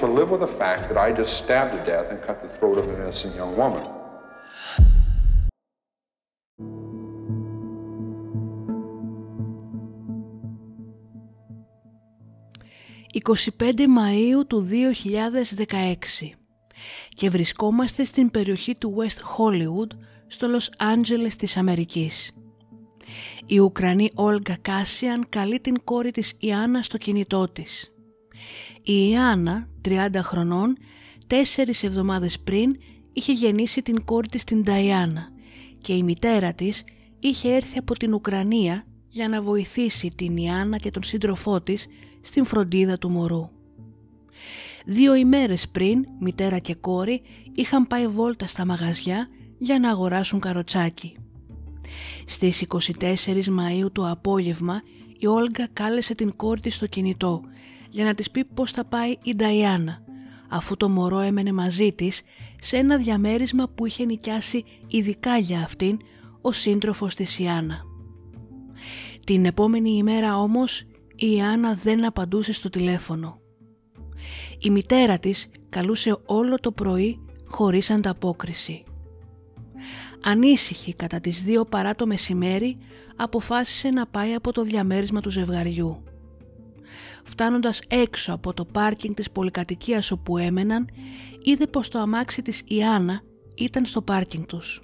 To live with the fact that I just stabbed to death and cut the throat of an innocent young woman. «25 Μαΐου του 2016 και βρισκόμαστε στην περιοχή του West Hollywood στο Λος Άντζελες της Αμερικής. Η Ουκρανή Όλγα Κάσιαν καλεί την κόρη της Ιάννα στο κινητό της. Η Ιάννα, 30 χρονών, τέσσερις εβδομάδες πριν είχε γεννήσει την κόρη της την Νταϊάννα και η μητέρα της είχε έρθει από την Ουκρανία για να βοηθήσει την Ιάννα και τον σύντροφό της στην φροντίδα του μωρού. Δύο ημέρες πριν, μητέρα και κόρη είχαν πάει βόλτα στα μαγαζιά για να αγοράσουν καροτσάκι. Στις 24 Μαΐου το απόγευμα η Όλγα κάλεσε την κόρη της στο κινητό για να της πει πώς θα πάει η Νταϊάννα, αφού το μωρό έμενε μαζί της σε ένα διαμέρισμα που είχε νοικιάσει ειδικά για αυτήν ο σύντροφος της Ιάννα. Την επόμενη ημέρα όμως η Ιάννα δεν απαντούσε στο τηλέφωνο. Η μητέρα της καλούσε όλο το πρωί χωρίς ανταπόκριση. Ανήσυχη κατά τις δύο παρά το μεσημέρι αποφάσισε να πάει από το διαμέρισμα του ζευγαριού. Φτάνοντας έξω από το πάρκινγκ της πολυκατοικίας όπου έμεναν, είδε πως το αμάξι της Ιάννα ήταν στο πάρκινγκ τους.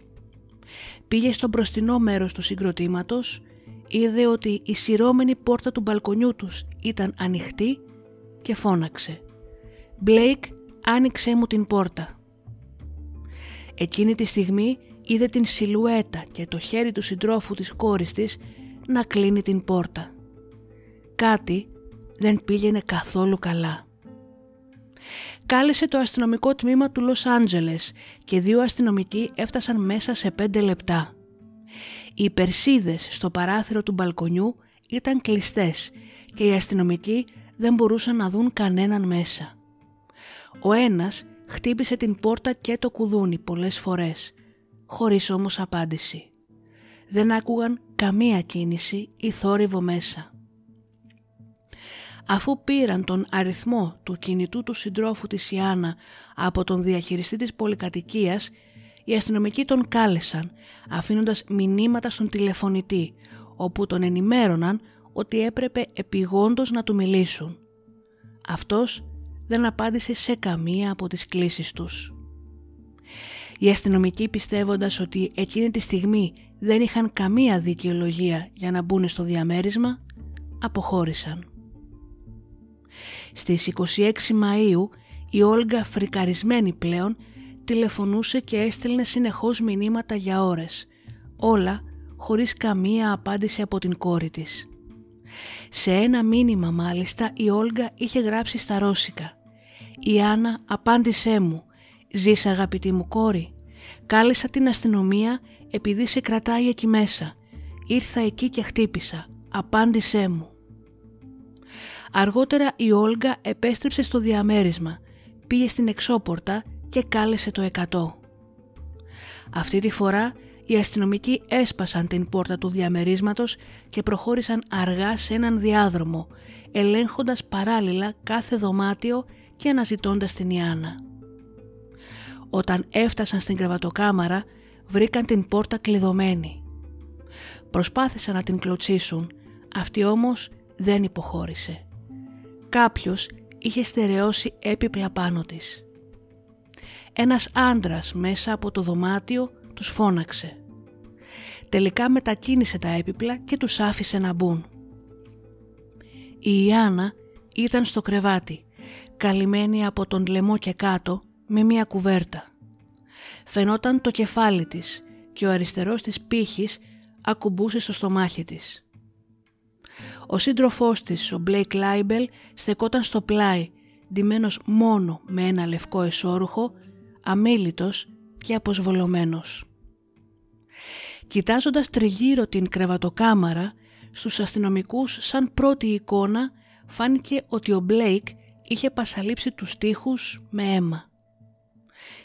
Πήγε στο μπροστινό μέρος του συγκροτήματος, είδε ότι η σειρώμενη πόρτα του μπαλκονιού τους ήταν ανοιχτή και φώναξε «Μπλέικ, άνοιξέ μου την πόρτα». Εκείνη τη στιγμή είδε την σιλουέτα και το χέρι του συντρόφου της κόρης της να κλείνει την πόρτα. Κάτι δεν πήγαινε καθόλου καλά. Κάλεσε το αστυνομικό τμήμα του Λος Άντζελες και δύο αστυνομικοί έφτασαν μέσα σε πέντε λεπτά. Οι περσίδες στο παράθυρο του μπαλκονιού ήταν κλειστές και οι αστυνομικοί δεν μπορούσαν να δουν κανέναν μέσα. Ο ένας χτύπησε την πόρτα και το κουδούνι πολλές φορές, χωρίς όμως απάντηση. Δεν άκουγαν καμία κίνηση ή θόρυβο μέσα. Αφού πήραν τον αριθμό του κινητού του συντρόφου της Ιάννα από τον διαχειριστή της πολυκατοικίας, οι αστυνομικοί τον κάλεσαν, αφήνοντας μηνύματα στον τηλεφωνητή, όπου τον ενημέρωναν ότι έπρεπε επιγόντως να του μιλήσουν. Αυτός δεν απάντησε σε καμία από τις κλήσεις τους. Οι αστυνομικοί πιστεύοντας ότι εκείνη τη στιγμή δεν είχαν καμία δικαιολογία για να μπουν στο διαμέρισμα, αποχώρησαν. Στις 26 Μαΐου η Όλγα φρικαρισμένη πλέον τηλεφωνούσε και έστελνε συνεχώς μηνύματα για ώρες, όλα χωρίς καμία απάντηση από την κόρη της. Σε ένα μήνυμα μάλιστα η Όλγα είχε γράψει στα ρώσικα «Η Άννα απάντησέ μου, ζεις αγαπητή μου κόρη, κάλεσα την αστυνομία επειδή σε κρατάει εκεί μέσα. Ήρθα εκεί και χτύπησα. Απάντησέ μου. Αργότερα η Όλγα επέστρεψε στο διαμέρισμα, πήγε στην εξώπορτα και κάλεσε το 100. Αυτή τη φορά οι αστυνομικοί έσπασαν την πόρτα του διαμερίσματος και προχώρησαν αργά σε έναν διάδρομο, ελέγχοντας παράλληλα κάθε δωμάτιο και αναζητώντας την Ιάννα. Όταν έφτασαν στην κρεβατοκάμαρα, βρήκαν την πόρτα κλειδωμένη. Προσπάθησαν να την κλωτσίσουν, αυτή όμως δεν υποχώρησε. Κάποιος είχε στερεώσει έπιπλα πάνω της. Ένας άντρας μέσα από το δωμάτιο τους φώναξε. Τελικά μετακίνησε τα έπιπλα και τους άφησε να μπουν. Η Ιάννα ήταν στο κρεβάτι, καλυμμένη από τον λαιμό και κάτω με μια κουβέρτα. Φαινόταν το κεφάλι της και ο αριστερός της πήχης ακουμπούσε στο στομάχι της. Ο σύντροφός της, ο Μπλέικ Λάιμπελ, στεκόταν στο πλάι, ντυμένος μόνο με ένα λευκό εσώρουχο, αμήλυτος και αποσβολωμένος. Κοιτάζοντας τριγύρω την κρεβατοκάμαρα, στους αστυνομικούς σαν πρώτη εικόνα φάνηκε ότι ο Μπλέικ είχε πασαλείψει τους τοίχους με αίμα.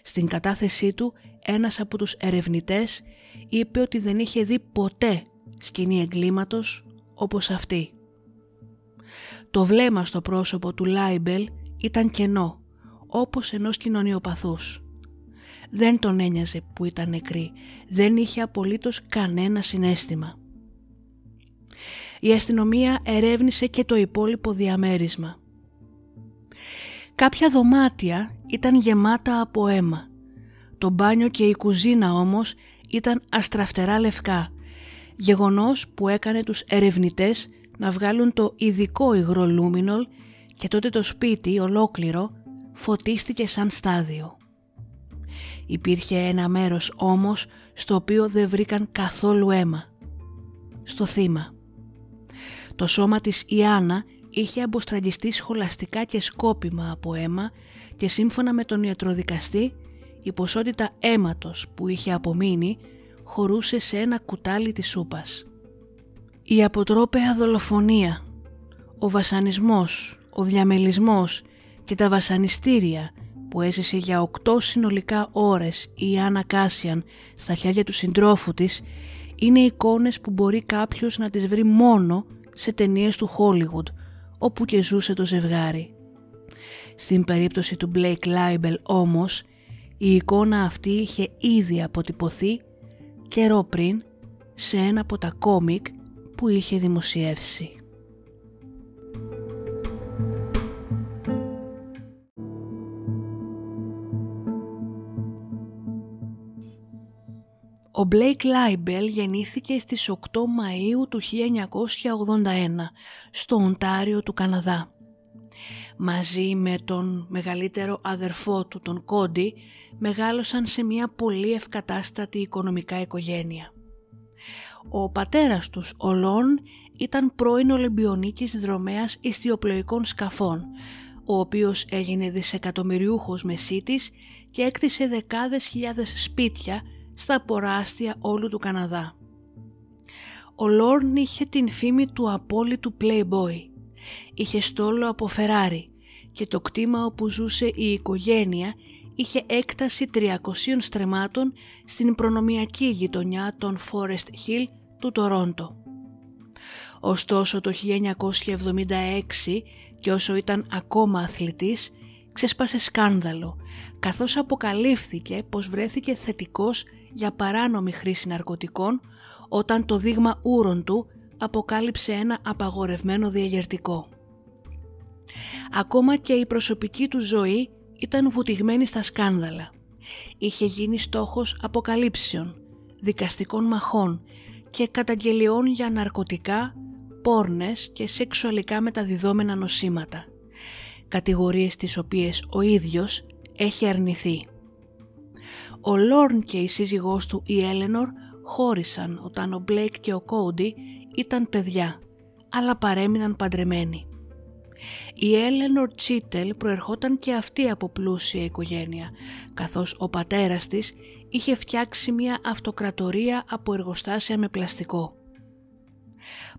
Στην κατάθεσή του ένας από τους ερευνητές είπε ότι δεν είχε δει ποτέ σκηνή εγκλήματος όπως αυτή. Το βλέμμα στο πρόσωπο του Λάιμπελ ήταν κενό, όπως ενός κοινωνιοπαθούς. Δεν τον ένοιαζε που ήταν νεκρή, δεν είχε απολύτως κανένα συναίσθημα. Η αστυνομία ερεύνησε και το υπόλοιπο διαμέρισμα. Κάποια δωμάτια ήταν γεμάτα από αίμα. Το μπάνιο και η κουζίνα όμως ήταν αστραφτερά λευκά, γεγονός που έκανε τους ερευνητές να βγάλουν το ειδικό υγρό λούμινολ και τότε το σπίτι ολόκληρο φωτίστηκε σαν στάδιο. Υπήρχε ένα μέρος όμως στο οποίο δεν βρήκαν καθόλου αίμα. Στο θύμα. Το σώμα της Ιάννα είχε αποστραγγιστεί σχολαστικά και σκόπιμα από αίμα και σύμφωνα με τον ιατροδικαστή η ποσότητα αίματος που είχε απομείνει χωρούσε σε ένα κουτάλι της σούπας. Η αποτρόπαια δολοφονία, ο βασανισμός, ο διαμελισμός και τα βασανιστήρια που έζησε για οκτώ συνολικά ώρες η Άννα Κάσιαν στα χέρια του συντρόφου της είναι εικόνες που μπορεί κάποιος να τις βρει μόνο σε ταινίες του Hollywood όπου και ζούσε το ζευγάρι. Στην περίπτωση του Blake Leibel όμως η εικόνα αυτή είχε ήδη αποτυπωθεί καιρό πριν σε ένα από τα κόμικ που είχε δημοσιεύσει. Ο Blake Λάιμπελ γεννήθηκε στις 8 Μαΐου του 1981 στο Οντάριο του Καναδά. Μαζί με τον μεγαλύτερο αδερφό του, τον Κόντι, μεγάλωσαν σε μια πολύ ευκατάστατη οικονομικά οικογένεια. Ο πατέρας τους, ο Λόν, ήταν πρώην Ολυμπιονίκης δρομέας ιστιοπλοϊκών σκαφών, ο οποίος έγινε δισεκατομμυριούχος μεσίτης και έκτισε δεκάδες χιλιάδες σπίτια στα ποράστια όλου του Καναδά. Ο Λόρν είχε την φήμη του απόλυτου playboy. Είχε στόλο από Φεράρι και το κτήμα όπου ζούσε η οικογένεια είχε έκταση 300 στρεμάτων στην προνομιακή γειτονιά των Forest Hill του Τορόντο. Ωστόσο το 1976 και όσο ήταν ακόμα αθλητής ξέσπασε σκάνδαλο καθώς αποκαλύφθηκε πως βρέθηκε θετικός για παράνομη χρήση ναρκωτικών όταν το δείγμα ούρων του αποκάλυψε ένα απαγορευμένο διαγερτικό. Ακόμα και η προσωπική του ζωή ήταν βουτυγμένη στα σκάνδαλα. Είχε γίνει στόχος αποκαλύψεων, δικαστικών μαχών και καταγγελιών για ναρκωτικά, πόρνες και σεξουαλικά μεταδιδόμενα νοσήματα. Κατηγορίες τις οποίες ο ίδιος έχει αρνηθεί. Ο Λόρν και η σύζυγός του η Έλενορ χώρισαν όταν ο Μπλέικ και ο Κόουντι ήταν παιδιά, αλλά παρέμειναν παντρεμένοι. Η Έλενορ Τσίτελ προερχόταν και αυτή από πλούσια οικογένεια, καθώς ο πατέρας της είχε φτιάξει μια αυτοκρατορία από εργοστάσια με πλαστικό.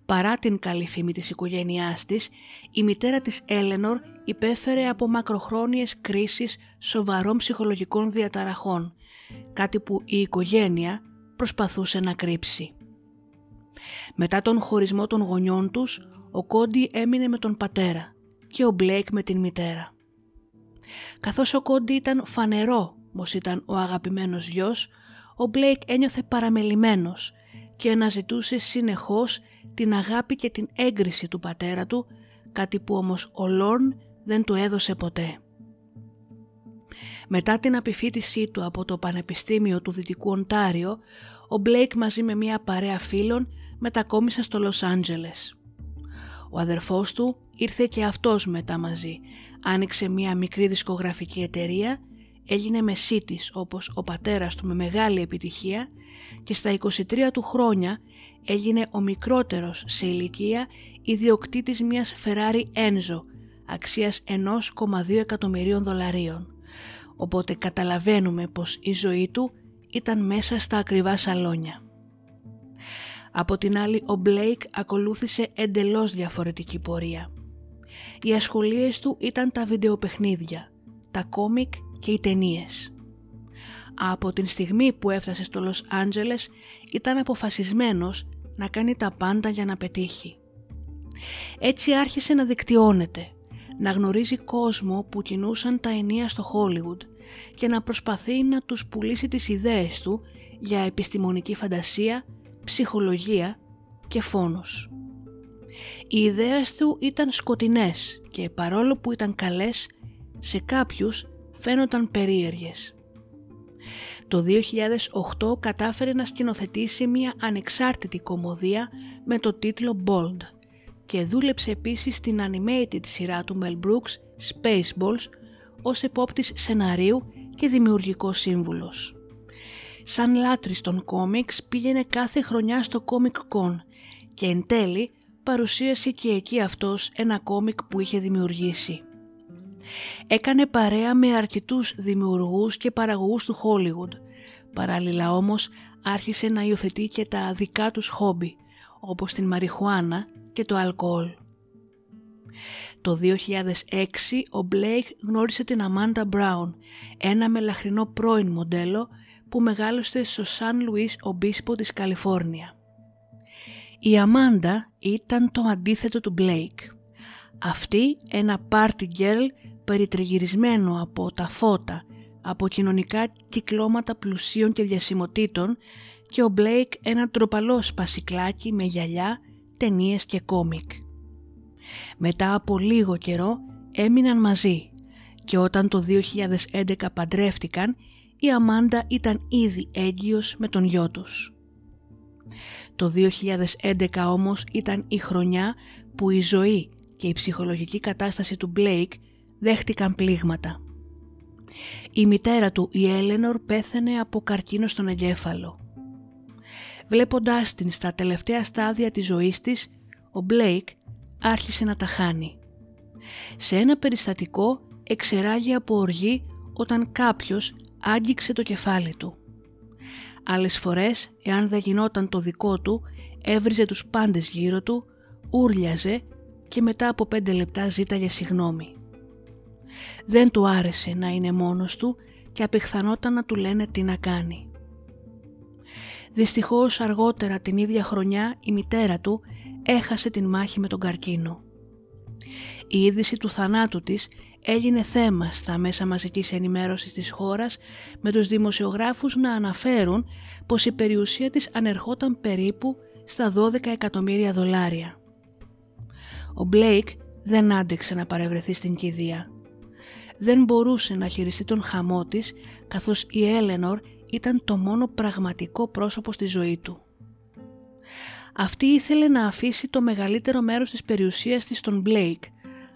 Παρά την καλή φήμη της οικογένειάς της, η μητέρα τους Έλενορ υπέφερε από μακροχρόνιες κρίσεις σοβαρών ψυχολογικών διαταραχών, κάτι που η οικογένεια προσπαθούσε να κρύψει. Μετά τον χωρισμό των γονιών τους, ο Κόντι έμεινε με τον πατέρα και ο Μπλέικ με την μητέρα. Καθώς ο Κόντι ήταν φανερό πως ήταν ο αγαπημένος γιος, ο Μπλέικ ένιωθε παραμελημένος και αναζητούσε συνεχώς την αγάπη και την έγκριση του πατέρα του, κάτι που όμως ο Λόρν δεν του έδωσε ποτέ. Μετά την απειφίτησή του από το Πανεπιστήμιο του Δυτικού Οντάριο, ο Μπλέικ μαζί με μια παρέα φίλων μετακόμισε στο Λος Άντζελες. Ο αδερφός του ήρθε και αυτός μετά μαζί, άνοιξε μια μικρή δισκογραφική εταιρεία, έγινε μεσίτης όπως ο πατέρας του με μεγάλη επιτυχία και στα 23 του χρόνια έγινε ο μικρότερος σε ηλικία ιδιοκτήτης μιας Ferrari Enzo αξίας 1,2 εκατομμυρίων δολαρίων. Οπότε καταλαβαίνουμε πως η ζωή του ήταν μέσα στα ακριβά σαλόνια. Από την άλλη ο Μπλέικ ακολούθησε εντελώς διαφορετική πορεία. Οι ασχολίες του ήταν τα βιντεοπαιχνίδια, τα κόμικ και οι ταινίες. Από την στιγμή που έφτασε στο Λος Άντζελες ήταν αποφασισμένος να κάνει τα πάντα για να πετύχει. Έτσι άρχισε να δικτυώνεται, να γνωρίζει κόσμο που κινούσαν τα ενία στο Χόλιγουντ και να προσπαθεί να τους πουλήσει τις ιδέες του για επιστημονική φαντασία, ψυχολογία και φόνος. Οι ιδέες του ήταν σκοτεινές και παρόλο που ήταν καλές, σε κάποιους φαίνονταν περίεργες. Το 2008 κατάφερε να σκηνοθετήσει μια ανεξάρτητη κομμωδία με το τίτλο Bold και δούλεψε επίσης στην animated σειρά του Mel Brooks Spaceballs ως επόπτης σεναρίου και δημιουργικός σύμβουλος. Σαν λάτρης των κόμιξ πήγαινε κάθε χρονιά στο Comic Con και εν τέλει παρουσίασε και εκεί αυτός ένα κόμικ που είχε δημιουργήσει. Έκανε παρέα με αρκετούς δημιουργούς και παραγωγούς του Hollywood. Παράλληλα όμως άρχισε να υιοθετεί και τα δικά τους χόμπι, όπως την μαριχουάνα και το αλκοόλ. Το 2006 ο Μπλέικ γνώρισε την Αμάντα Μπράουν, ένα μελαχρινό πρώην μοντέλο που μεγάλωσε στο Σαν Λουίς Ομπίσπο της Καλιφόρνια. Η Αμάντα ήταν το αντίθετο του Μπλέικ. Αυτή ένα party girl περιτριγυρισμένο από τα φώτα, από κοινωνικά κυκλώματα πλουσίων και διασημοτήτων και ο Μπλέικ ένα ντροπαλό σπασικλάκι με γυαλιά, ταινίες και κόμικ. Μετά από λίγο καιρό έμειναν μαζί και όταν το 2011 παντρεύτηκαν η Αμάντα ήταν ήδη έγκυος με τον γιο τους. Το 2011 όμως ήταν η χρονιά που η ζωή και η ψυχολογική κατάσταση του Μπλέικ δέχτηκαν πλήγματα. Η μητέρα του, η Έλενορ, πέθανε από καρκίνο στον εγκέφαλο. Βλέποντάς την στα τελευταία στάδια της ζωής της, ο Μπλέικ άρχισε να τα χάνει. Σε ένα περιστατικό εξερράγη από οργή όταν κάποιος άγγιξε το κεφάλι του. Άλλες φορές, εάν δεν γινόταν το δικό του, έβριζε τους πάντες γύρω του, ούρλιαζε και μετά από πέντε λεπτά ζήταγε συγνώμη. Δεν του άρεσε να είναι μόνος του και απεχθανόταν να του λένε τι να κάνει. Δυστυχώς αργότερα την ίδια χρονιά η μητέρα του έχασε την μάχη με τον καρκίνο. Η είδηση του θανάτου της έγινε θέμα στα μέσα μαζικής ενημέρωσης της χώρας με τους δημοσιογράφους να αναφέρουν πως η περιουσία της ανερχόταν περίπου στα 12 εκατομμύρια δολάρια. Ο Μπλέικ δεν άντεξε να παρευρεθεί στην κηδεία. Δεν μπορούσε να χειριστεί τον χαμό της καθώς η Έλενορ ήταν το μόνο πραγματικό πρόσωπο στη ζωή του. Αυτή ήθελε να αφήσει το μεγαλύτερο μέρος της περιουσίας της στον Μπλέικ,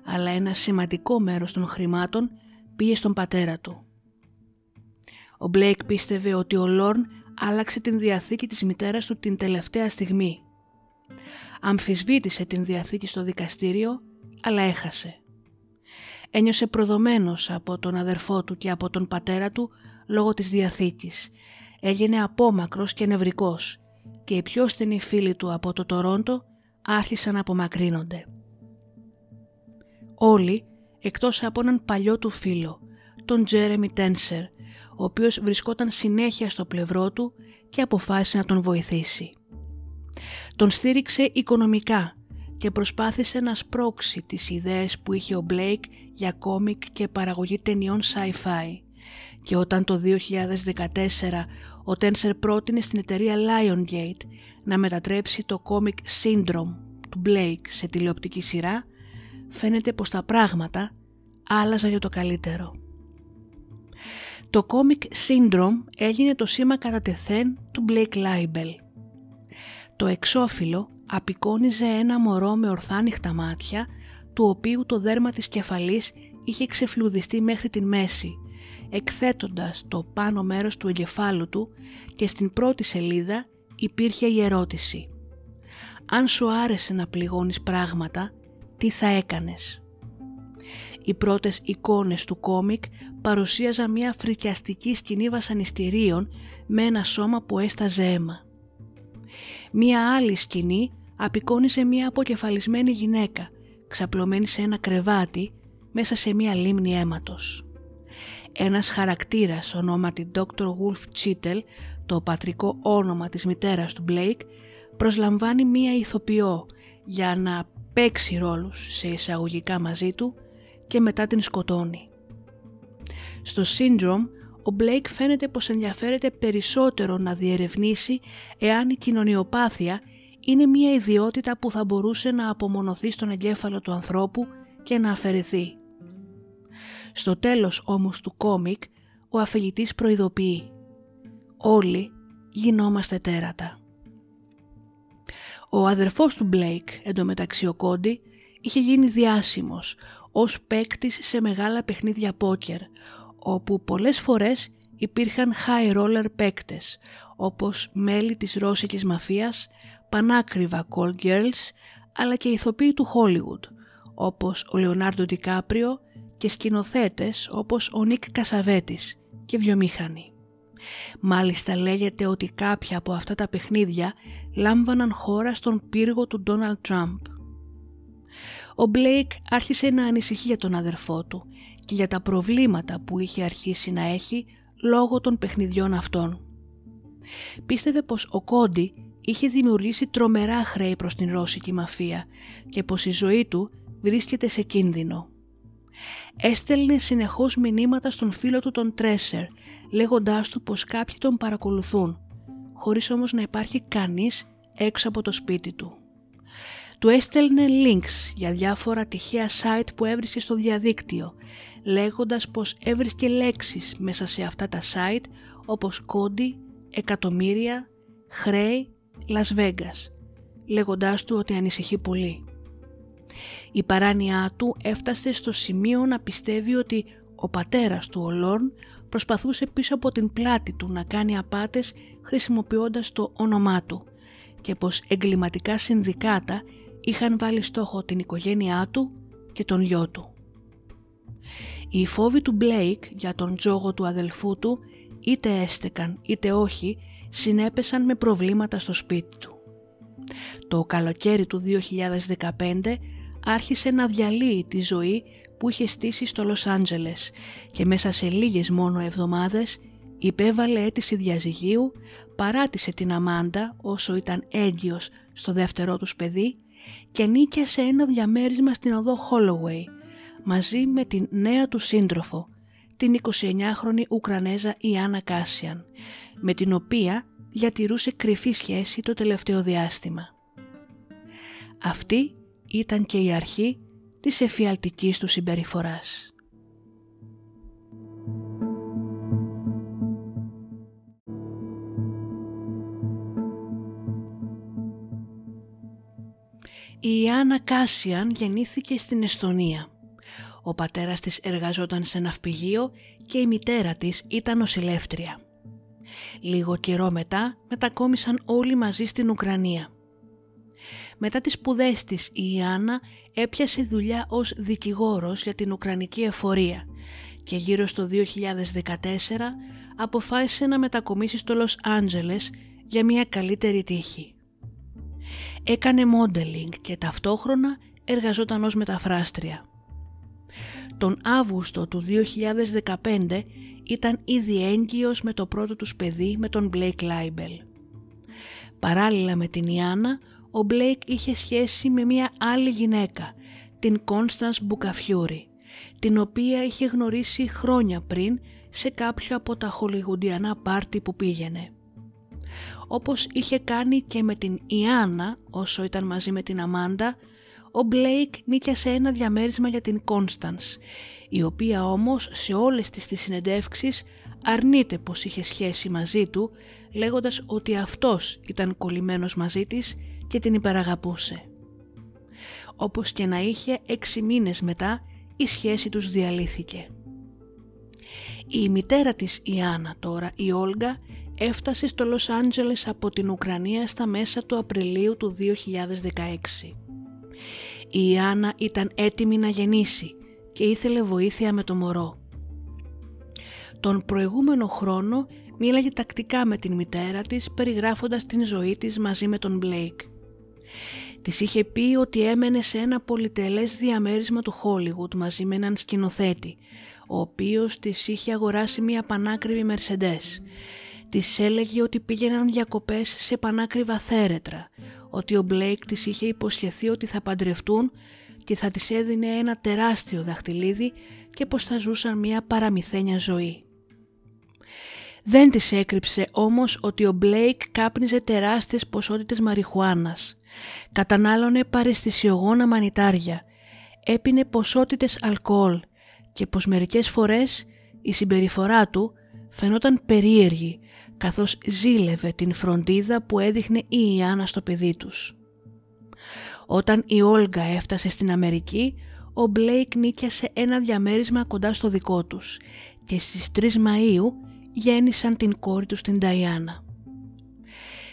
αλλά ένα σημαντικό μέρος των χρημάτων πήγε στον πατέρα του. Ο Μπλέικ πίστευε ότι ο Λόρν άλλαξε την διαθήκη της μητέρας του την τελευταία στιγμή. Αμφισβήτησε την διαθήκη στο δικαστήριο, αλλά έχασε. Ένιωσε προδομένος από τον αδερφό του και από τον πατέρα του λόγω της διαθήκης. Έγινε απόμακρος και νευρικός και οι πιο στενοί φίλοι του από το Τορόντο άρχισαν να απομακρύνονται. Όλοι, εκτός από έναν παλιό του φίλο, τον Τζέρεμι Τένσερ, ο οποίος βρισκόταν συνέχεια στο πλευρό του και αποφάσισε να τον βοηθήσει. Τον στήριξε οικονομικά και προσπάθησε να σπρώξει τις ιδέες που είχε ο Μπλέικ για κόμικ και παραγωγή ταινιών sci-fi. Και όταν το 2014 ο Τένσερ πρότεινε στην εταιρεία Liongate να μετατρέψει το κόμικ Syndrome του Blake σε τηλεοπτική σειρά, φαίνεται πως τα πράγματα άλλαζαν για το καλύτερο. Το κόμικ Syndrome έγινε το σήμα κατά τεθέν του Blake Libel. Το εξώφυλλο απεικόνιζε ένα μωρό με ορθά νυχτα μάτια, του οποίου το δέρμα της κεφαλής είχε ξεφλουδιστεί μέχρι την μέση, εκθέτοντας το πάνω μέρος του εγκεφάλου του και στην πρώτη σελίδα υπήρχε η ερώτηση «Αν σου άρεσε να πληγώνεις πράγματα, τι θα έκανες» Οι πρώτες εικόνες του κόμικ παρουσίαζαν μια φρικιαστική σκηνή βασανιστήριων με ένα σώμα που έσταζε αίμα. Μία άλλη σκηνή απεικόνισε μια αποκεφαλισμένη γυναίκα ξαπλωμένη σε ένα κρεβάτι μέσα σε μια λίμνη αίματος. Ένας χαρακτήρας ονόματι Dr. Wolf Chittel, το πατρικό όνομα της μητέρας του Blake, προσλαμβάνει μία ηθοποιό για να παίξει ρόλους σε εισαγωγικά μαζί του και μετά την σκοτώνει. Στο Syndrome, ο Blake φαίνεται πως ενδιαφέρεται περισσότερο να διερευνήσει εάν η κοινωνιοπάθεια είναι μια ιδιότητα που θα μπορούσε να απομονωθεί στον εγκέφαλο του ανθρώπου και να αφαιρεθεί. Στο τέλος όμως του κόμικ, ο αφηγητής προειδοποιεί «Όλοι γινόμαστε τέρατα». Ο αδερφός του Μπλέικ, εντωμεταξύ ο Κόντι, είχε γίνει διάσημος ως παίκτης σε μεγάλα παιχνίδια πόκερ, όπου πολλές φορές υπήρχαν high roller παίκτες, όπως μέλη της ρώσικης μαφίας, πανάκριβα call girls, αλλά και ηθοποιοί του Hollywood, όπως ο Λεωνάρντο Ντικάπριο και σκηνοθέτες όπως ο Νίκ Κασαβέτης και βιομήχανοι. Μάλιστα λέγεται ότι κάποια από αυτά τα παιχνίδια λάμβαναν χώρα στον πύργο του Ντόναλτ Τραμπ. Ο Μπλέικ άρχισε να ανησυχεί για τον αδερφό του και για τα προβλήματα που είχε αρχίσει να έχει λόγω των παιχνιδιών αυτών. Πίστευε πως ο Κόντι είχε δημιουργήσει τρομερά χρέη προς την Ρώσικη μαφία και πως η ζωή του βρίσκεται σε κίνδυνο. Έστελνε συνεχώς μηνύματα στον φίλο του τον Τρέσερ, λέγοντάς του πως κάποιοι τον παρακολουθούν, χωρίς όμως να υπάρχει κανείς έξω από το σπίτι του. Του έστελνε links για διάφορα τυχαία site που έβρισκε στο διαδίκτυο, λέγοντας πως έβρισκε λέξεις μέσα σε αυτά τα site όπως κόντι, εκατομμύρια, χρέη, Las Vegas, λέγοντάς του ότι ανησυχεί πολύ. Η παράνοιά του έφτασε στο σημείο να πιστεύει ότι ο πατέρας του ο Λόρν προσπαθούσε πίσω από την πλάτη του να κάνει απάτες χρησιμοποιώντας το όνομά του και πως εγκληματικά συνδικάτα είχαν βάλει στόχο την οικογένειά του και τον γιο του. Οι φόβοι του Μπλέικ για τον τζόγο του αδελφού του είτε έστεκαν είτε όχι συνέπεσαν με προβλήματα στο σπίτι του. Το καλοκαίρι του 2015 άρχισε να διαλύει τη ζωή που είχε στήσει στο Λος Άντζελες και μέσα σε λίγες μόνο εβδομάδες υπέβαλε αίτηση διαζυγίου, παράτησε την Αμάντα όσο ήταν έγκυος στο δεύτερό τους παιδί και νίκιασε ένα διαμέρισμα στην οδό Holloway μαζί με την νέα του σύντροφο, την 29χρονη Ουκρανέζα Ιάννα Κάσιαν, με την οποία διατηρούσε κρυφή σχέση το τελευταίο διάστημα. Αυτή ήταν και η αρχή της εφιαλτικής του συμπεριφοράς. Η Ιάννα Κάσιαν γεννήθηκε στην Εστονία. Ο πατέρας της εργαζόταν σε ναυπηγείο και η μητέρα της ήταν νοσηλεύτρια. Λίγο καιρό μετά μετακόμισαν όλοι μαζί στην Ουκρανία. Μετά τις σπουδές της η Ιάννα έπιασε δουλειά ως δικηγόρος για την Ουκρανική εφορία και γύρω στο 2014 αποφάσισε να μετακομίσει στο Λος Άντζελες για μια καλύτερη τύχη. Έκανε modeling και ταυτόχρονα εργαζόταν ως μεταφράστρια. Τον Αύγουστο του 2015 ήταν ήδη έγκυος με το πρώτο τους παιδί με τον Blake Leibel. Παράλληλα με την Ιάννα, ο Blake είχε σχέση με μια άλλη γυναίκα, την Constance Μπουκαφιούρη, την οποία είχε γνωρίσει χρόνια πριν σε κάποιο από τα χολιγουντιανά πάρτι που πήγαινε. Όπως είχε κάνει και με την Ιάννα όσο ήταν μαζί με την Αμάντα, ο Μπλέικ νίκιασε ένα διαμέρισμα για την Κόνστανς, η οποία όμως σε όλες τις τις συνεντεύξεις αρνείται πως είχε σχέση μαζί του, λέγοντας ότι αυτός ήταν κολλημένος μαζί της και την υπεραγαπούσε. Όπως και να είχε έξι μήνες μετά η σχέση τους διαλύθηκε. Η μητέρα της Ιάννα τώρα, η Όλγα, έφτασε στο Λος Άντζελες από την Ουκρανία στα μέσα του Απριλίου του 2016. Η Ιάννα ήταν έτοιμη να γεννήσει και ήθελε βοήθεια με το μωρό. Τον προηγούμενο χρόνο μίλαγε τακτικά με την μητέρα της περιγράφοντας την ζωή της μαζί με τον Μπλέικ. Της είχε πει ότι έμενε σε ένα πολυτελές διαμέρισμα του Χόλιγουντ μαζί με έναν σκηνοθέτη, ο οποίος της είχε αγοράσει μια πανάκριβη Μερσεντές. Της έλεγε ότι πήγαιναν διακοπές σε πανάκριβα θέρετρα, ότι ο Μπλέικ της είχε υποσχεθεί ότι θα παντρευτούν και θα της έδινε ένα τεράστιο δαχτυλίδι και πως θα ζούσαν μια παραμυθένια ζωή. Δεν της έκρυψε όμως ότι ο Μπλέικ κάπνιζε τεράστιες ποσότητες μαριχουάνας, κατανάλωνε παρεστησιογόνα μανιτάρια, έπινε ποσότητες αλκοόλ. Και πως μερικές φορές η συμπεριφορά του φαινόταν περίεργη καθώς ζήλευε την φροντίδα που έδειχνε η Ιάννα στο παιδί τους. Όταν η Όλγα έφτασε στην Αμερική, ο Μπλέικ νίκιασε ένα διαμέρισμα κοντά στο δικό τους και στις 3 Μαΐου γέννησαν την κόρη τους την Νταϊάννα.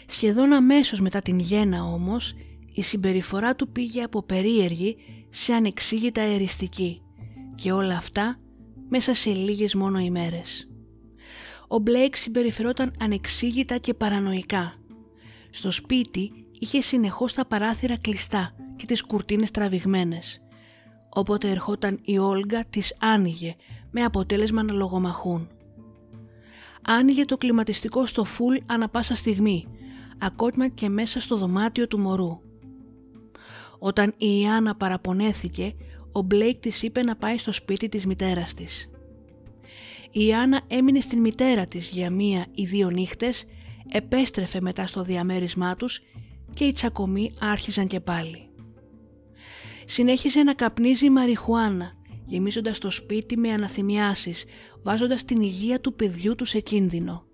Σχεδόν αμέσως μετά την γέννα όμως, η συμπεριφορά του πήγε από περίεργη σε ανεξήγητα εριστική και όλα αυτά μέσα σε λίγες μόνο ημέρες. Ο Μπλέικ συμπεριφερόταν ανεξήγητα και παρανοϊκά. Στο σπίτι είχε συνεχώς τα παράθυρα κλειστά και τις κουρτίνες τραβηγμένες. Όποτε ερχόταν η Όλγα τις άνοιγε με αποτέλεσμα να λογομαχούν. Άνοιγε το κλιματιστικό στο φουλ ανα πάσα στιγμή, ακόμα και μέσα στο δωμάτιο του μωρού. Όταν η Ιάννα παραπονέθηκε, ο Μπλέικ της είπε να πάει στο σπίτι της μητέρας της. Η Άννα έμεινε στην μητέρα της για μία ή δύο νύχτες, επέστρεφε μετά στο διαμέρισμά τους και οι τσακωμοί άρχιζαν και πάλι. Συνέχισε να καπνίζει μαριχουάνα, γεμίζοντας το σπίτι με αναθυμιάσεις, βάζοντας την υγεία του παιδιού του σε κίνδυνο.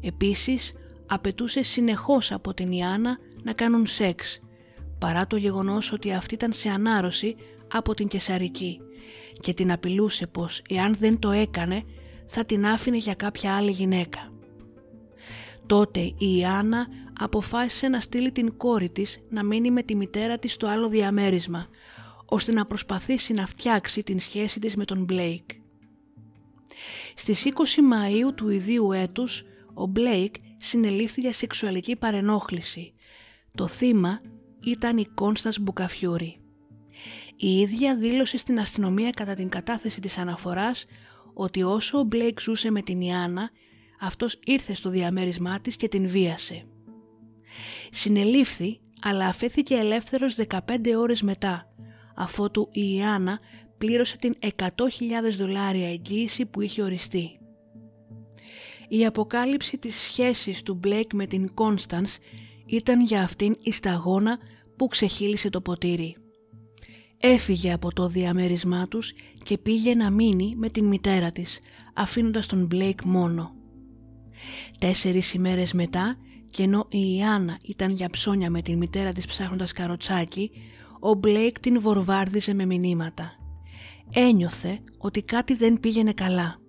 Επίσης, απαιτούσε συνεχώς από την Ιάννα να κάνουν σεξ, παρά το γεγονός ότι αυτή ήταν σε ανάρρωση από την Κεσαρική και την απειλούσε πως εάν δεν το έκανε θα την άφηνε για κάποια άλλη γυναίκα. Τότε η Ιάννα αποφάσισε να στείλει την κόρη της να μείνει με τη μητέρα της στο άλλο διαμέρισμα, ώστε να προσπαθήσει να φτιάξει την σχέση της με τον Μπλέικ. Στις 20 Μαΐου του ιδίου έτους, ο Μπλέικ συνελήφθη για σεξουαλική παρενόχληση. Το θύμα ήταν η Κόνστανς Μπουκαφιούρη. Η ίδια δήλωσε στην αστυνομία κατά την κατάθεση της αναφοράς ότι όσο ο Μπλέικ ζούσε με την Ιάννα, αυτός ήρθε στο διαμέρισμά της και την βίασε. Συνελήφθη, αλλά αφέθηκε ελεύθερος 15 ώρες μετά, αφότου η Ιάννα πλήρωσε την 100.000 δολάρια εγγύηση που είχε οριστεί. Η αποκάλυψη της σχέσης του Μπλέικ με την Κόνστανς ήταν για αυτήν η σταγόνα που ξεχείλισε το ποτήρι. Έφυγε από το διαμέρισμά τους και πήγε να μείνει με την μητέρα της, αφήνοντας τον Μπλέικ μόνο. Τέσσερις ημέρες μετά, και ενώ η Ιάννα ήταν για ψώνια με την μητέρα της ψάχνοντας καροτσάκι, ο Μπλέικ την βορβάρδιζε με μηνύματα. Ένιωθε ότι κάτι δεν πήγαινε καλά.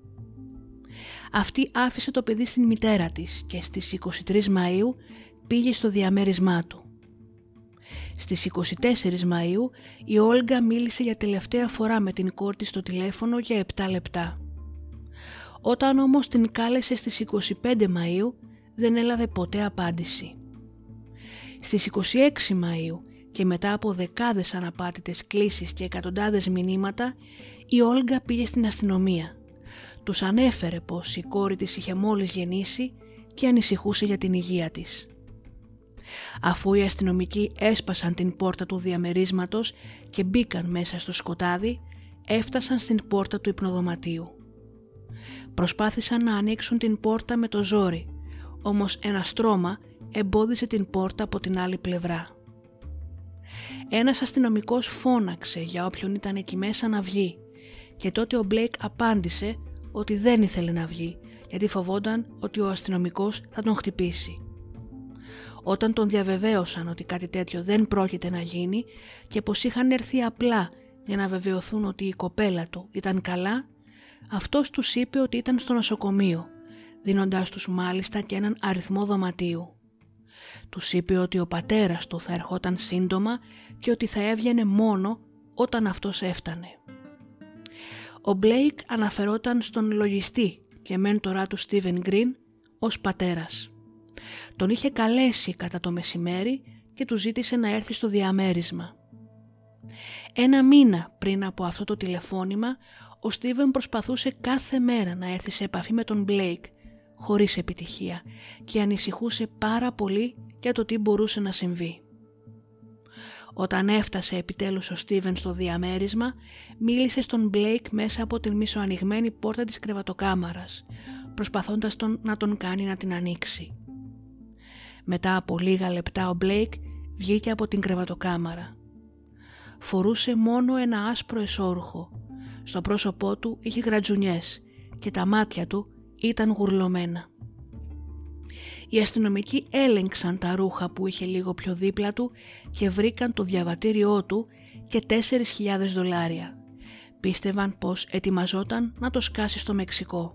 Αυτή άφησε το παιδί στην μητέρα της και στις 23 Μαΐου πήγε στο διαμέρισμά του. Στις 24 Μαΐου η Όλγα μίλησε για τελευταία φορά με την κόρη στο τηλέφωνο για 7 λεπτά. Όταν όμως την κάλεσε στις 25 Μαΐου δεν έλαβε ποτέ απάντηση. Στις 26 Μαΐου και μετά από δεκάδες αναπάτητες κλήσεις και εκατοντάδες μηνύματα, η Όλγα πήγε στην αστυνομία. Τους ανέφερε πως η κόρη της είχε μόλις γεννήσει και ανησυχούσε για την υγεία της. Αφού οι αστυνομικοί έσπασαν την πόρτα του διαμερίσματος και μπήκαν μέσα στο σκοτάδι, έφτασαν στην πόρτα του υπνοδωματίου. Προσπάθησαν να ανοίξουν την πόρτα με το ζόρι, όμως ένα στρώμα εμπόδισε την πόρτα από την άλλη πλευρά. Ένας αστυνομικός φώναξε για όποιον ήταν εκεί μέσα να βγει και τότε ο Μπλέικ απάντησε ότι δεν ήθελε να βγει γιατί φοβόταν ότι ο αστυνομικός θα τον χτυπήσει. Όταν τον διαβεβαίωσαν ότι κάτι τέτοιο δεν πρόκειται να γίνει και πως είχαν έρθει απλά για να βεβαιωθούν ότι η κοπέλα του ήταν καλά, αυτός τους είπε ότι ήταν στο νοσοκομείο, δίνοντάς τους μάλιστα και έναν αριθμό δωματίου. Τους είπε ότι ο πατέρας του θα ερχόταν σύντομα και ότι θα έβγαινε μόνο όταν αυτός έφτανε. Ο Μπλέικ αναφερόταν στον λογιστή και μέντορά του Στίβεν Γκριν ως πατέρας. Τον είχε καλέσει κατά το μεσημέρι και του ζήτησε να έρθει στο διαμέρισμα. Ένα μήνα πριν από αυτό το τηλεφώνημα, ο Στίβεν προσπαθούσε κάθε μέρα να έρθει σε επαφή με τον Μπλέικ, χωρίς επιτυχία και ανησυχούσε πάρα πολύ για το τι μπορούσε να συμβεί. Όταν έφτασε επιτέλους ο Στίβεν στο διαμέρισμα, μίλησε στον Μπλέικ μέσα από την μισοανοιγμένη πόρτα της κρεβατοκάμαρας, προσπαθώντας τον να τον κάνει να την ανοίξει. Μετά από λίγα λεπτά ο Μπλέικ βγήκε από την κρεβατοκάμαρα. Φορούσε μόνο ένα άσπρο εσώρουχο. Στο πρόσωπό του είχε γρατζουνιές και τα μάτια του ήταν γουρλωμένα. Οι αστυνομικοί έλεγξαν τα ρούχα που είχε λίγο πιο δίπλα του και βρήκαν το διαβατήριό του και 4.000 δολάρια. Πίστευαν πως ετοιμαζόταν να το σκάσει στο Μεξικό.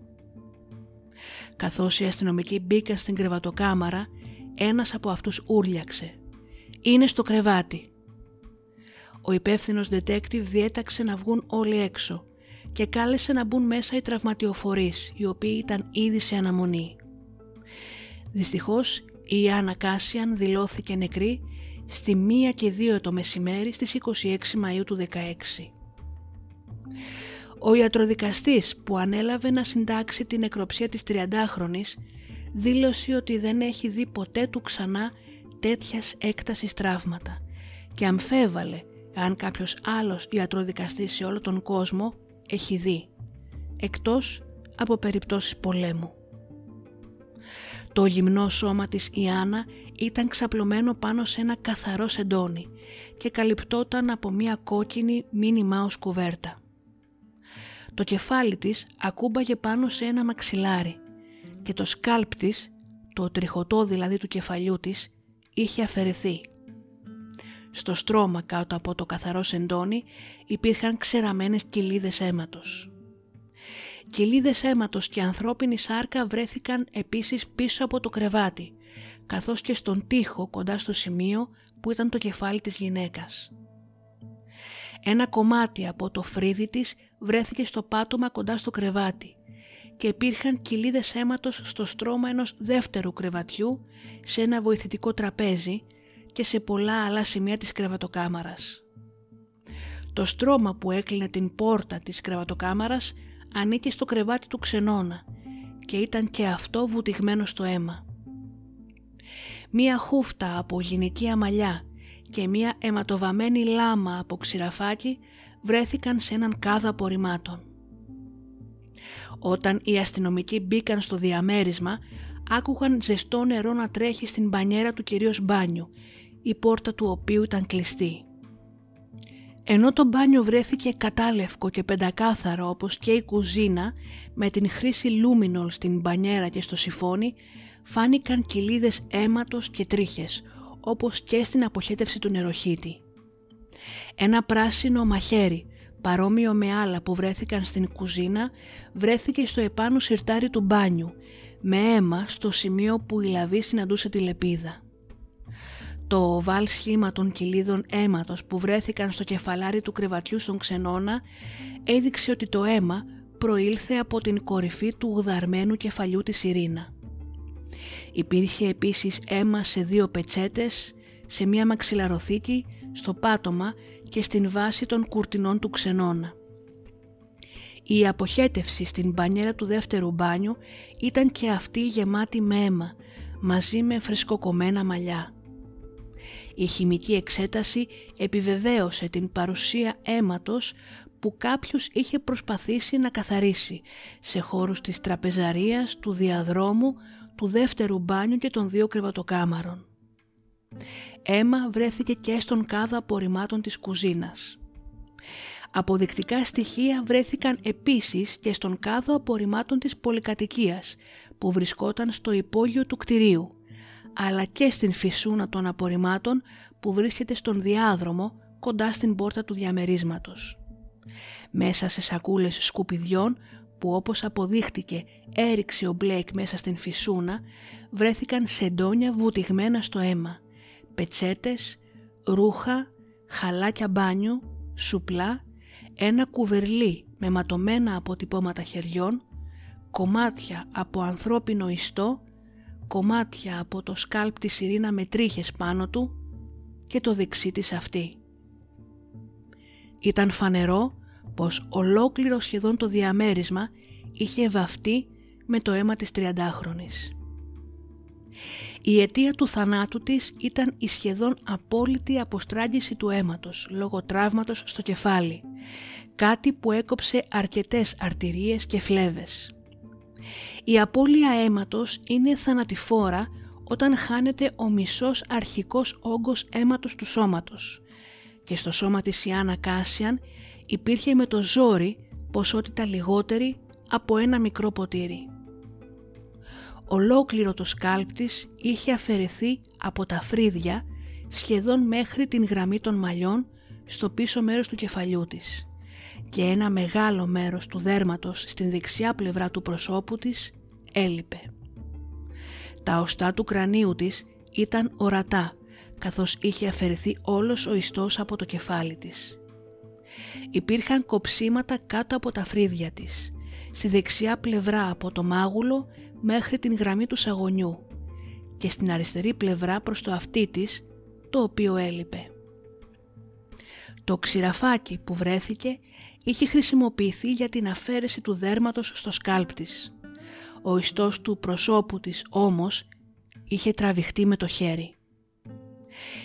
Καθώς οι αστυνομικοί μπήκαν στην κρεβατοκάμαρα, ένας από αυτούς ούρλιαξε. «Είναι στο κρεβάτι». Ο υπεύθυνος detective διέταξε να βγουν όλοι έξω και κάλεσε να μπουν μέσα οι τραυματιοφορείς, οι οποίοι ήταν ήδη σε αναμονή. Δυστυχώς η Άννα Κάσιαν δηλώθηκε νεκρή στη 1 και 2 το μεσημέρι στις 26 Μαΐου του 16. Ο ιατροδικαστής που ανέλαβε να συντάξει την νεκροψία της 30χρονης δήλωσε ότι δεν έχει δει ποτέ του ξανά τέτοιας έκτασης τραύματα και αμφέβαλε αν κάποιος άλλος ιατροδικαστής σε όλο τον κόσμο έχει δει, εκτός από περιπτώσεις πολέμου. Το γυμνό σώμα της Ιάννα ήταν ξαπλωμένο πάνω σε ένα καθαρό σεντόνι και καλυπτόταν από μια κόκκινη μίνι ως κουβέρτα. Το κεφάλι της ακούμπαγε πάνω σε ένα μαξιλάρι και το σκάλπ της, το τριχωτό δηλαδή του κεφαλιού της, είχε αφαιρεθεί. Στο στρώμα κάτω από το καθαρό σεντόνι υπήρχαν ξεραμένες κοιλίδες αίματος. Κοιλίδες αίματος και ανθρώπινη σάρκα βρέθηκαν επίσης πίσω από το κρεβάτι, καθώς και στον τοίχο κοντά στο σημείο που ήταν το κεφάλι της γυναίκας. Ένα κομμάτι από το φρύδι της βρέθηκε στο πάτωμα κοντά στο κρεβάτι και υπήρχαν κοιλίδες αίματος στο στρώμα ενός δεύτερου κρεβατιού σε ένα βοηθητικό τραπέζι και σε πολλά άλλα σημεία της κρεβατοκάμαρας. Το στρώμα που έκλεινε την πόρτα της κρεβατοκάμαρας ανήκε στο κρεβάτι του ξενώνα και ήταν και αυτό βουτυγμένο στο αίμα. Μία χούφτα από γυναικεία μαλλιά και μία αιματοβαμένη λάμα από ξηραφάκι βρέθηκαν σε έναν κάδο απορριμμάτων. Όταν οι αστυνομικοί μπήκαν στο διαμέρισμα, άκουγαν ζεστό νερό να τρέχει στην μπανιέρα του κυρίως μπάνιου, η πόρτα του οποίου ήταν κλειστή. Ενώ το μπάνιο βρέθηκε κατάλευκο και πεντακάθαρο όπως και η κουζίνα με την χρήση λούμινολ στην μπανιέρα και στο σιφόνι φάνηκαν κοιλίδες αίματος και τρίχες όπως και στην αποχέτευση του νεροχύτη. Ένα πράσινο μαχαίρι παρόμοιο με άλλα που βρέθηκαν στην κουζίνα βρέθηκε στο επάνω σιρτάρι του μπάνιου με αίμα στο σημείο που η λαβή συναντούσε τη λεπίδα. Το οβάλ σχήμα των κοιλίδων αίματος που βρέθηκαν στο κεφαλάρι του κρεβατιού στον ξενώνα έδειξε ότι το αίμα προήλθε από την κορυφή του ουδαρμένου κεφαλιού της Ειρήνα. Υπήρχε επίσης αίμα σε δύο πετσέτες, σε μια μαξιλαροθήκη, στο πάτωμα και στην βάση των κουρτινών του ξενώνα. Η αποχέτευση στην μπανιέρα του δεύτερου μπάνιου ήταν και αυτή γεμάτη με αίμα, μαζί με φρεσκοκομμένα μαλλιά. Η χημική εξέταση επιβεβαίωσε την παρουσία αίματος που κάποιος είχε προσπαθήσει να καθαρίσει σε χώρους της τραπεζαρίας, του διαδρόμου, του δεύτερου μπάνιου και των δύο κρεβατοκάμαρων. Αίμα βρέθηκε και στον κάδο απορριμμάτων της κουζίνας. Αποδεικτικά στοιχεία βρέθηκαν επίσης και στον κάδο απορριμμάτων της πολυκατοικίας που βρισκόταν στο υπόγειο του κτηρίου, αλλά και στην φυσούνα των απορριμμάτων που βρίσκεται στον διάδρομο κοντά στην πόρτα του διαμερίσματος. Μέσα σε σακούλες σκουπιδιών που όπως αποδείχτηκε έριξε ο Μπλέικ μέσα στην φυσούνα βρέθηκαν σεντόνια βουτυγμένα στο αίμα, πετσέτες, ρούχα, χαλάκια μπάνιου, σουπλά, ένα κουβερλί με ματωμένα αποτυπώματα χεριών, κομμάτια από ανθρώπινο ιστό, κομμάτια από το σκάλπ της Ειρήνα με τρίχες πάνω του και το δεξί της αυτή. Ήταν φανερό πως ολόκληρο σχεδόν το διαμέρισμα είχε βαφτεί με το αίμα της 30χρονης. Η αιτία του θανάτου της ήταν η σχεδόν απόλυτη αποστράγγιση του αίματος λόγω τραύματος στο κεφάλι, κάτι που έκοψε αρκετές αρτηρίες και φλέβες. Η απώλεια αίματος είναι θανατηφόρα όταν χάνεται ο μισός αρχικός όγκος αίματος του σώματος και στο σώμα της Ιάννα Κάσιαν υπήρχε με το ζόρι ποσότητα λιγότερη από ένα μικρό ποτήρι. Ολόκληρο το σκάλπ της είχε αφαιρεθεί από τα φρύδια σχεδόν μέχρι την γραμμή των μαλλιών στο πίσω μέρος του κεφαλιού της και ένα μεγάλο μέρος του δέρματος στην δεξιά πλευρά του προσώπου της έλειπε. Τα οστά του κρανίου της ήταν ορατά καθώς είχε αφαιρεθεί όλος ο ιστός από το κεφάλι της. Υπήρχαν κοψίματα κάτω από τα φρύδια της, στη δεξιά πλευρά από το μάγουλο μέχρι την γραμμή του σαγονιού και στην αριστερή πλευρά προς το αυτί της, το οποίο έλειπε. Το ξηραφάκι που βρέθηκε είχε χρησιμοποιηθεί για την αφαίρεση του δέρματος στο σκάλπ της. Ο ιστός του προσώπου της όμως είχε τραβηχτεί με το χέρι.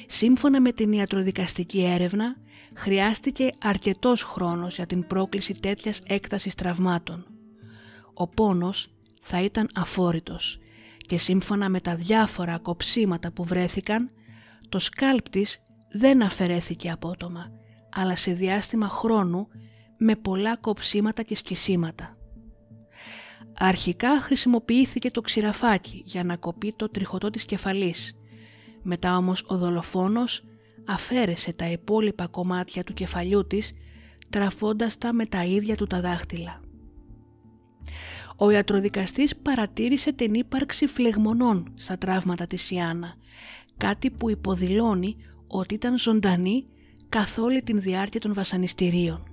Σύμφωνα με την ιατροδικαστική έρευνα, χρειάστηκε αρκετός χρόνος για την πρόκληση τέτοιας έκτασης τραυμάτων. Ο πόνος θα ήταν αφόρητος και σύμφωνα με τα διάφορα κοψίματα που βρέθηκαν, το σκάλπ της δεν αφαιρέθηκε απότομα, αλλά σε διάστημα χρόνου με πολλά κοψίματα και σκισίματα. Αρχικά χρησιμοποιήθηκε το ξηραφάκι για να κοπεί το τριχωτό της κεφαλής. Μετά όμως ο δολοφόνος αφαίρεσε τα υπόλοιπα κομμάτια του κεφαλιού της τραφώντας τα με τα ίδια του τα δάχτυλα. Ο ιατροδικαστής παρατήρησε την ύπαρξη φλεγμονών στα τραύματα της Ιάννα, κάτι που υποδηλώνει ότι ήταν ζωντανή καθ' όλη την διάρκεια των βασανιστήριων.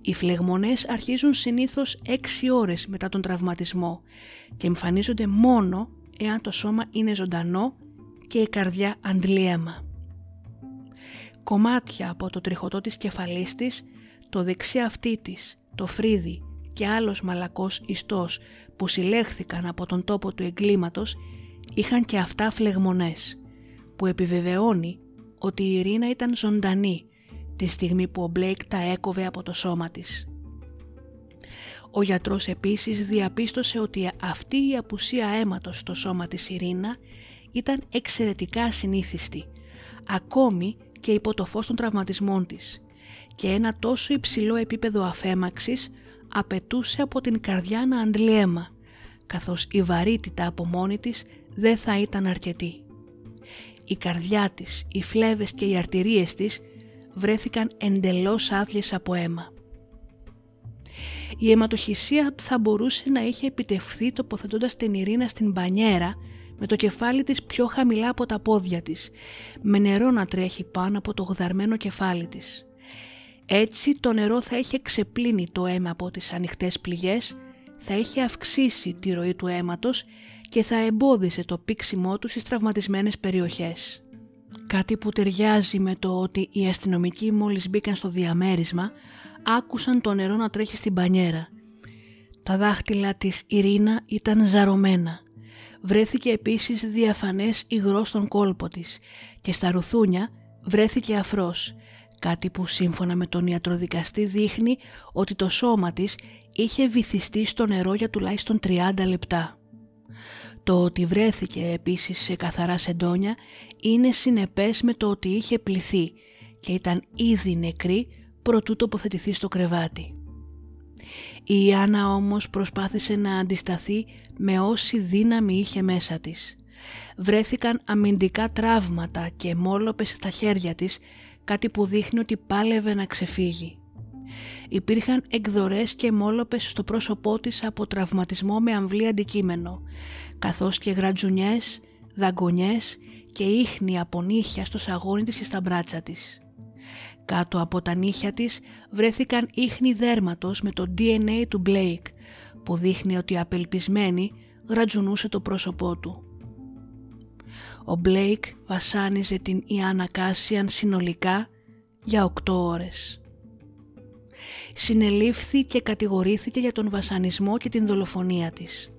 Οι φλεγμονές αρχίζουν συνήθως 6 ώρες μετά τον τραυματισμό και εμφανίζονται μόνο εάν το σώμα είναι ζωντανό και η καρδιά αντλίαμα. Κομμάτια από το τριχωτό της κεφαλής της, το δεξί αυτί της, το φρύδι και άλλος μαλακός ιστός που συλλέχθηκαν από τον τόπο του εγκλήματος είχαν και αυτά φλεγμονές, που επιβεβαιώνει ότι η Ειρήνα ήταν ζωντανή τη στιγμή που ο Μπλέικ τα έκοβε από το σώμα της. Ο γιατρός επίσης διαπίστωσε ότι αυτή η απουσία αίματος στο σώμα της Ειρήνα ήταν εξαιρετικά συνήθιστη, ακόμη και υπό το φως των τραυματισμών της και ένα τόσο υψηλό επίπεδο αφέμαξης απαιτούσε από την καρδιά να αντλεί αίμα, καθώς η βαρύτητα από μόνη της δεν θα ήταν αρκετή. Η καρδιά της, οι φλέβες και οι αρτηρίες της βρέθηκαν εντελώς άδειες από αίμα. Η αιματοχυσία θα μπορούσε να είχε επιτευχθεί τοποθετώντας την Ειρήνα στην μπανιέρα με το κεφάλι της πιο χαμηλά από τα πόδια της, με νερό να τρέχει πάνω από το γδαρμένο κεφάλι της. Έτσι το νερό θα είχε ξεπλύνει το αίμα από τις ανοιχτές πληγές, θα είχε αυξήσει τη ροή του αίματος και θα εμπόδισε το πήξιμό του στις τραυματισμένες περιοχές. Κάτι που ταιριάζει με το ότι οι αστυνομικοί μόλις μπήκαν στο διαμέρισμα άκουσαν το νερό να τρέχει στην πανιέρα. Τα δάχτυλα της Ειρήνα ήταν ζαρωμένα. Βρέθηκε επίσης διαφανές υγρό στον κόλπο της και στα ρουθούνια βρέθηκε αφρός, κάτι που σύμφωνα με τον ιατροδικαστή δείχνει ότι το σώμα της είχε βυθιστεί στο νερό για τουλάχιστον 30 λεπτά. Το ότι βρέθηκε επίσης σε καθαρά σεντόνια είναι συνεπές με το ότι είχε πληθεί και ήταν ήδη νεκρή προτού τοποθετηθεί στο κρεβάτι. Η Ιάννα όμως προσπάθησε να αντισταθεί με όση δύναμη είχε μέσα της. Βρέθηκαν αμυντικά τραύματα και μόλοπες στα χέρια της, κάτι που δείχνει ότι πάλευε να ξεφύγει. Υπήρχαν εκδορές και μόλοπες στο πρόσωπό της από τραυματισμό με αμβλή αντικείμενο, καθώς και γρατζουνιές, δαγκονιές και ίχνη από νύχια στο σαγόνι της και στα μπράτσα της. Κάτω από τα νύχια της βρέθηκαν ίχνη δέρματος με το DNA του Blake που δείχνει ότι απελπισμένη γρατζουνούσε το πρόσωπό του. Ο Blake βασάνιζε την Ιάννα Κάσιαν συνολικά για 8 ώρες. Συνελήφθη και κατηγορήθηκε για τον βασανισμό και την δολοφονία της.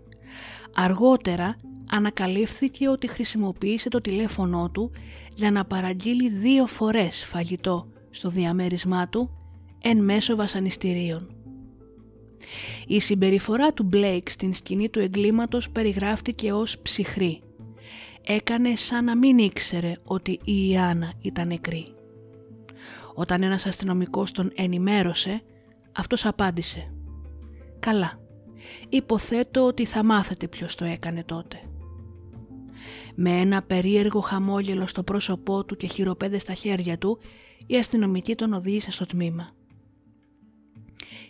Αργότερα ανακαλύφθηκε ότι χρησιμοποίησε το τηλέφωνό του για να παραγγείλει δύο φορές φαγητό στο διαμέρισμά του εν μέσω βασανιστήριων. Η συμπεριφορά του Μπλέικ στην σκηνή του εγκλήματος περιγράφτηκε ως ψυχρή. Έκανε σαν να μην ήξερε ότι η Ιάννα ήταν νεκρή. Όταν ένας αστυνομικός τον ενημέρωσε, αυτός απάντησε «Καλά, υποθέτω ότι θα μάθετε ποιος το έκανε τότε». Με ένα περίεργο χαμόγελο στο πρόσωπό του και χειροπέδες στα χέρια του, η αστυνομία τον οδήγησε στο τμήμα.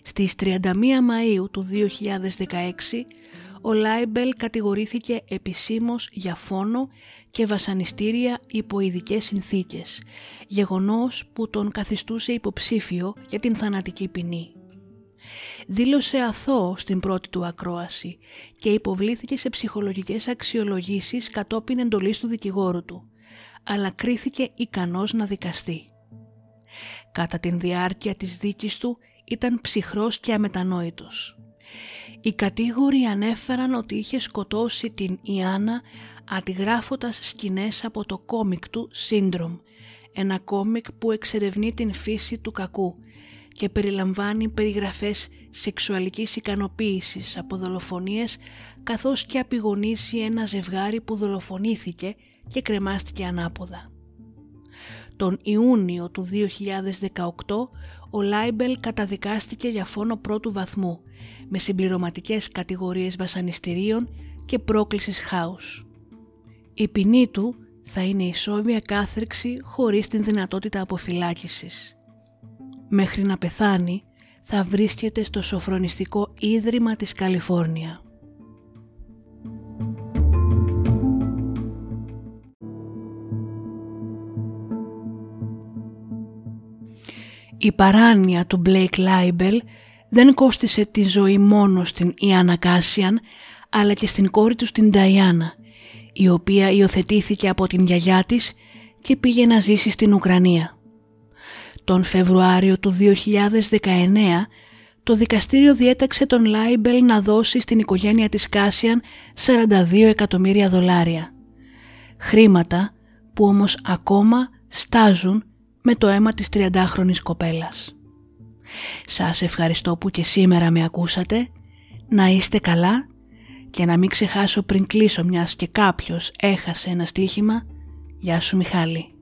Στις 31 Μαΐου του 2016, ο Λάιμπελ κατηγορήθηκε επισήμως για φόνο και βασανιστήρια υπό ειδικές συνθήκες, γεγονός που τον καθιστούσε υποψήφιο για την θανατική ποινή. Δήλωσε αθώο στην πρώτη του ακρόαση και υποβλήθηκε σε ψυχολογικές αξιολογήσεις κατόπιν εντολής του δικηγόρου του, αλλά κρίθηκε ικανός να δικαστεί. Κατά την διάρκεια της δίκης του ήταν ψυχρός και αμετανόητος. Οι κατήγοροι ανέφεραν ότι είχε σκοτώσει την Ιάννα αντιγράφοντας σκηνές από το κόμικ του Syndrome, ένα κόμικ που εξερευνεί την φύση του κακού και περιλαμβάνει περιγραφές σεξουαλικής ικανοποίησης από δολοφονίες καθώς και απεικονίζει ένα ζευγάρι που δολοφονήθηκε και κρεμάστηκε ανάποδα. Τον Ιούνιο του 2018 ο Λάιμπελ καταδικάστηκε για φόνο πρώτου βαθμού με συμπληρωματικές κατηγορίες βασανιστήριων και πρόκλησης χάους. Η ποινή του θα είναι ισόβια κάθριξη χωρίς την δυνατότητα αποφυλάκησης. Μέχρι να πεθάνει θα βρίσκεται στο σοφρονιστικό ίδρυμα της Καλιφόρνια. Η παράνοια του Blake Leibel δεν κόστισε τη ζωή μόνο στην Ιάννα Κάσιαν αλλά και στην κόρη του στην Νταϊάννα η οποία υιοθετήθηκε από την γιαγιά της και πήγε να ζήσει στην Ουκρανία. Τον Φεβρουάριο του 2019 το δικαστήριο διέταξε τον Λάιμπελ να δώσει στην οικογένεια της Κάσιαν 42 εκατομμύρια δολάρια. Χρήματα που όμως ακόμα στάζουν με το αίμα της 30χρονης κοπέλας. Σας ευχαριστώ που και σήμερα με ακούσατε, να είστε καλά και να μην ξεχάσω πριν κλείσω μιας και κάποιος έχασε ένα στοίχημα. Γεια σου Μιχάλη.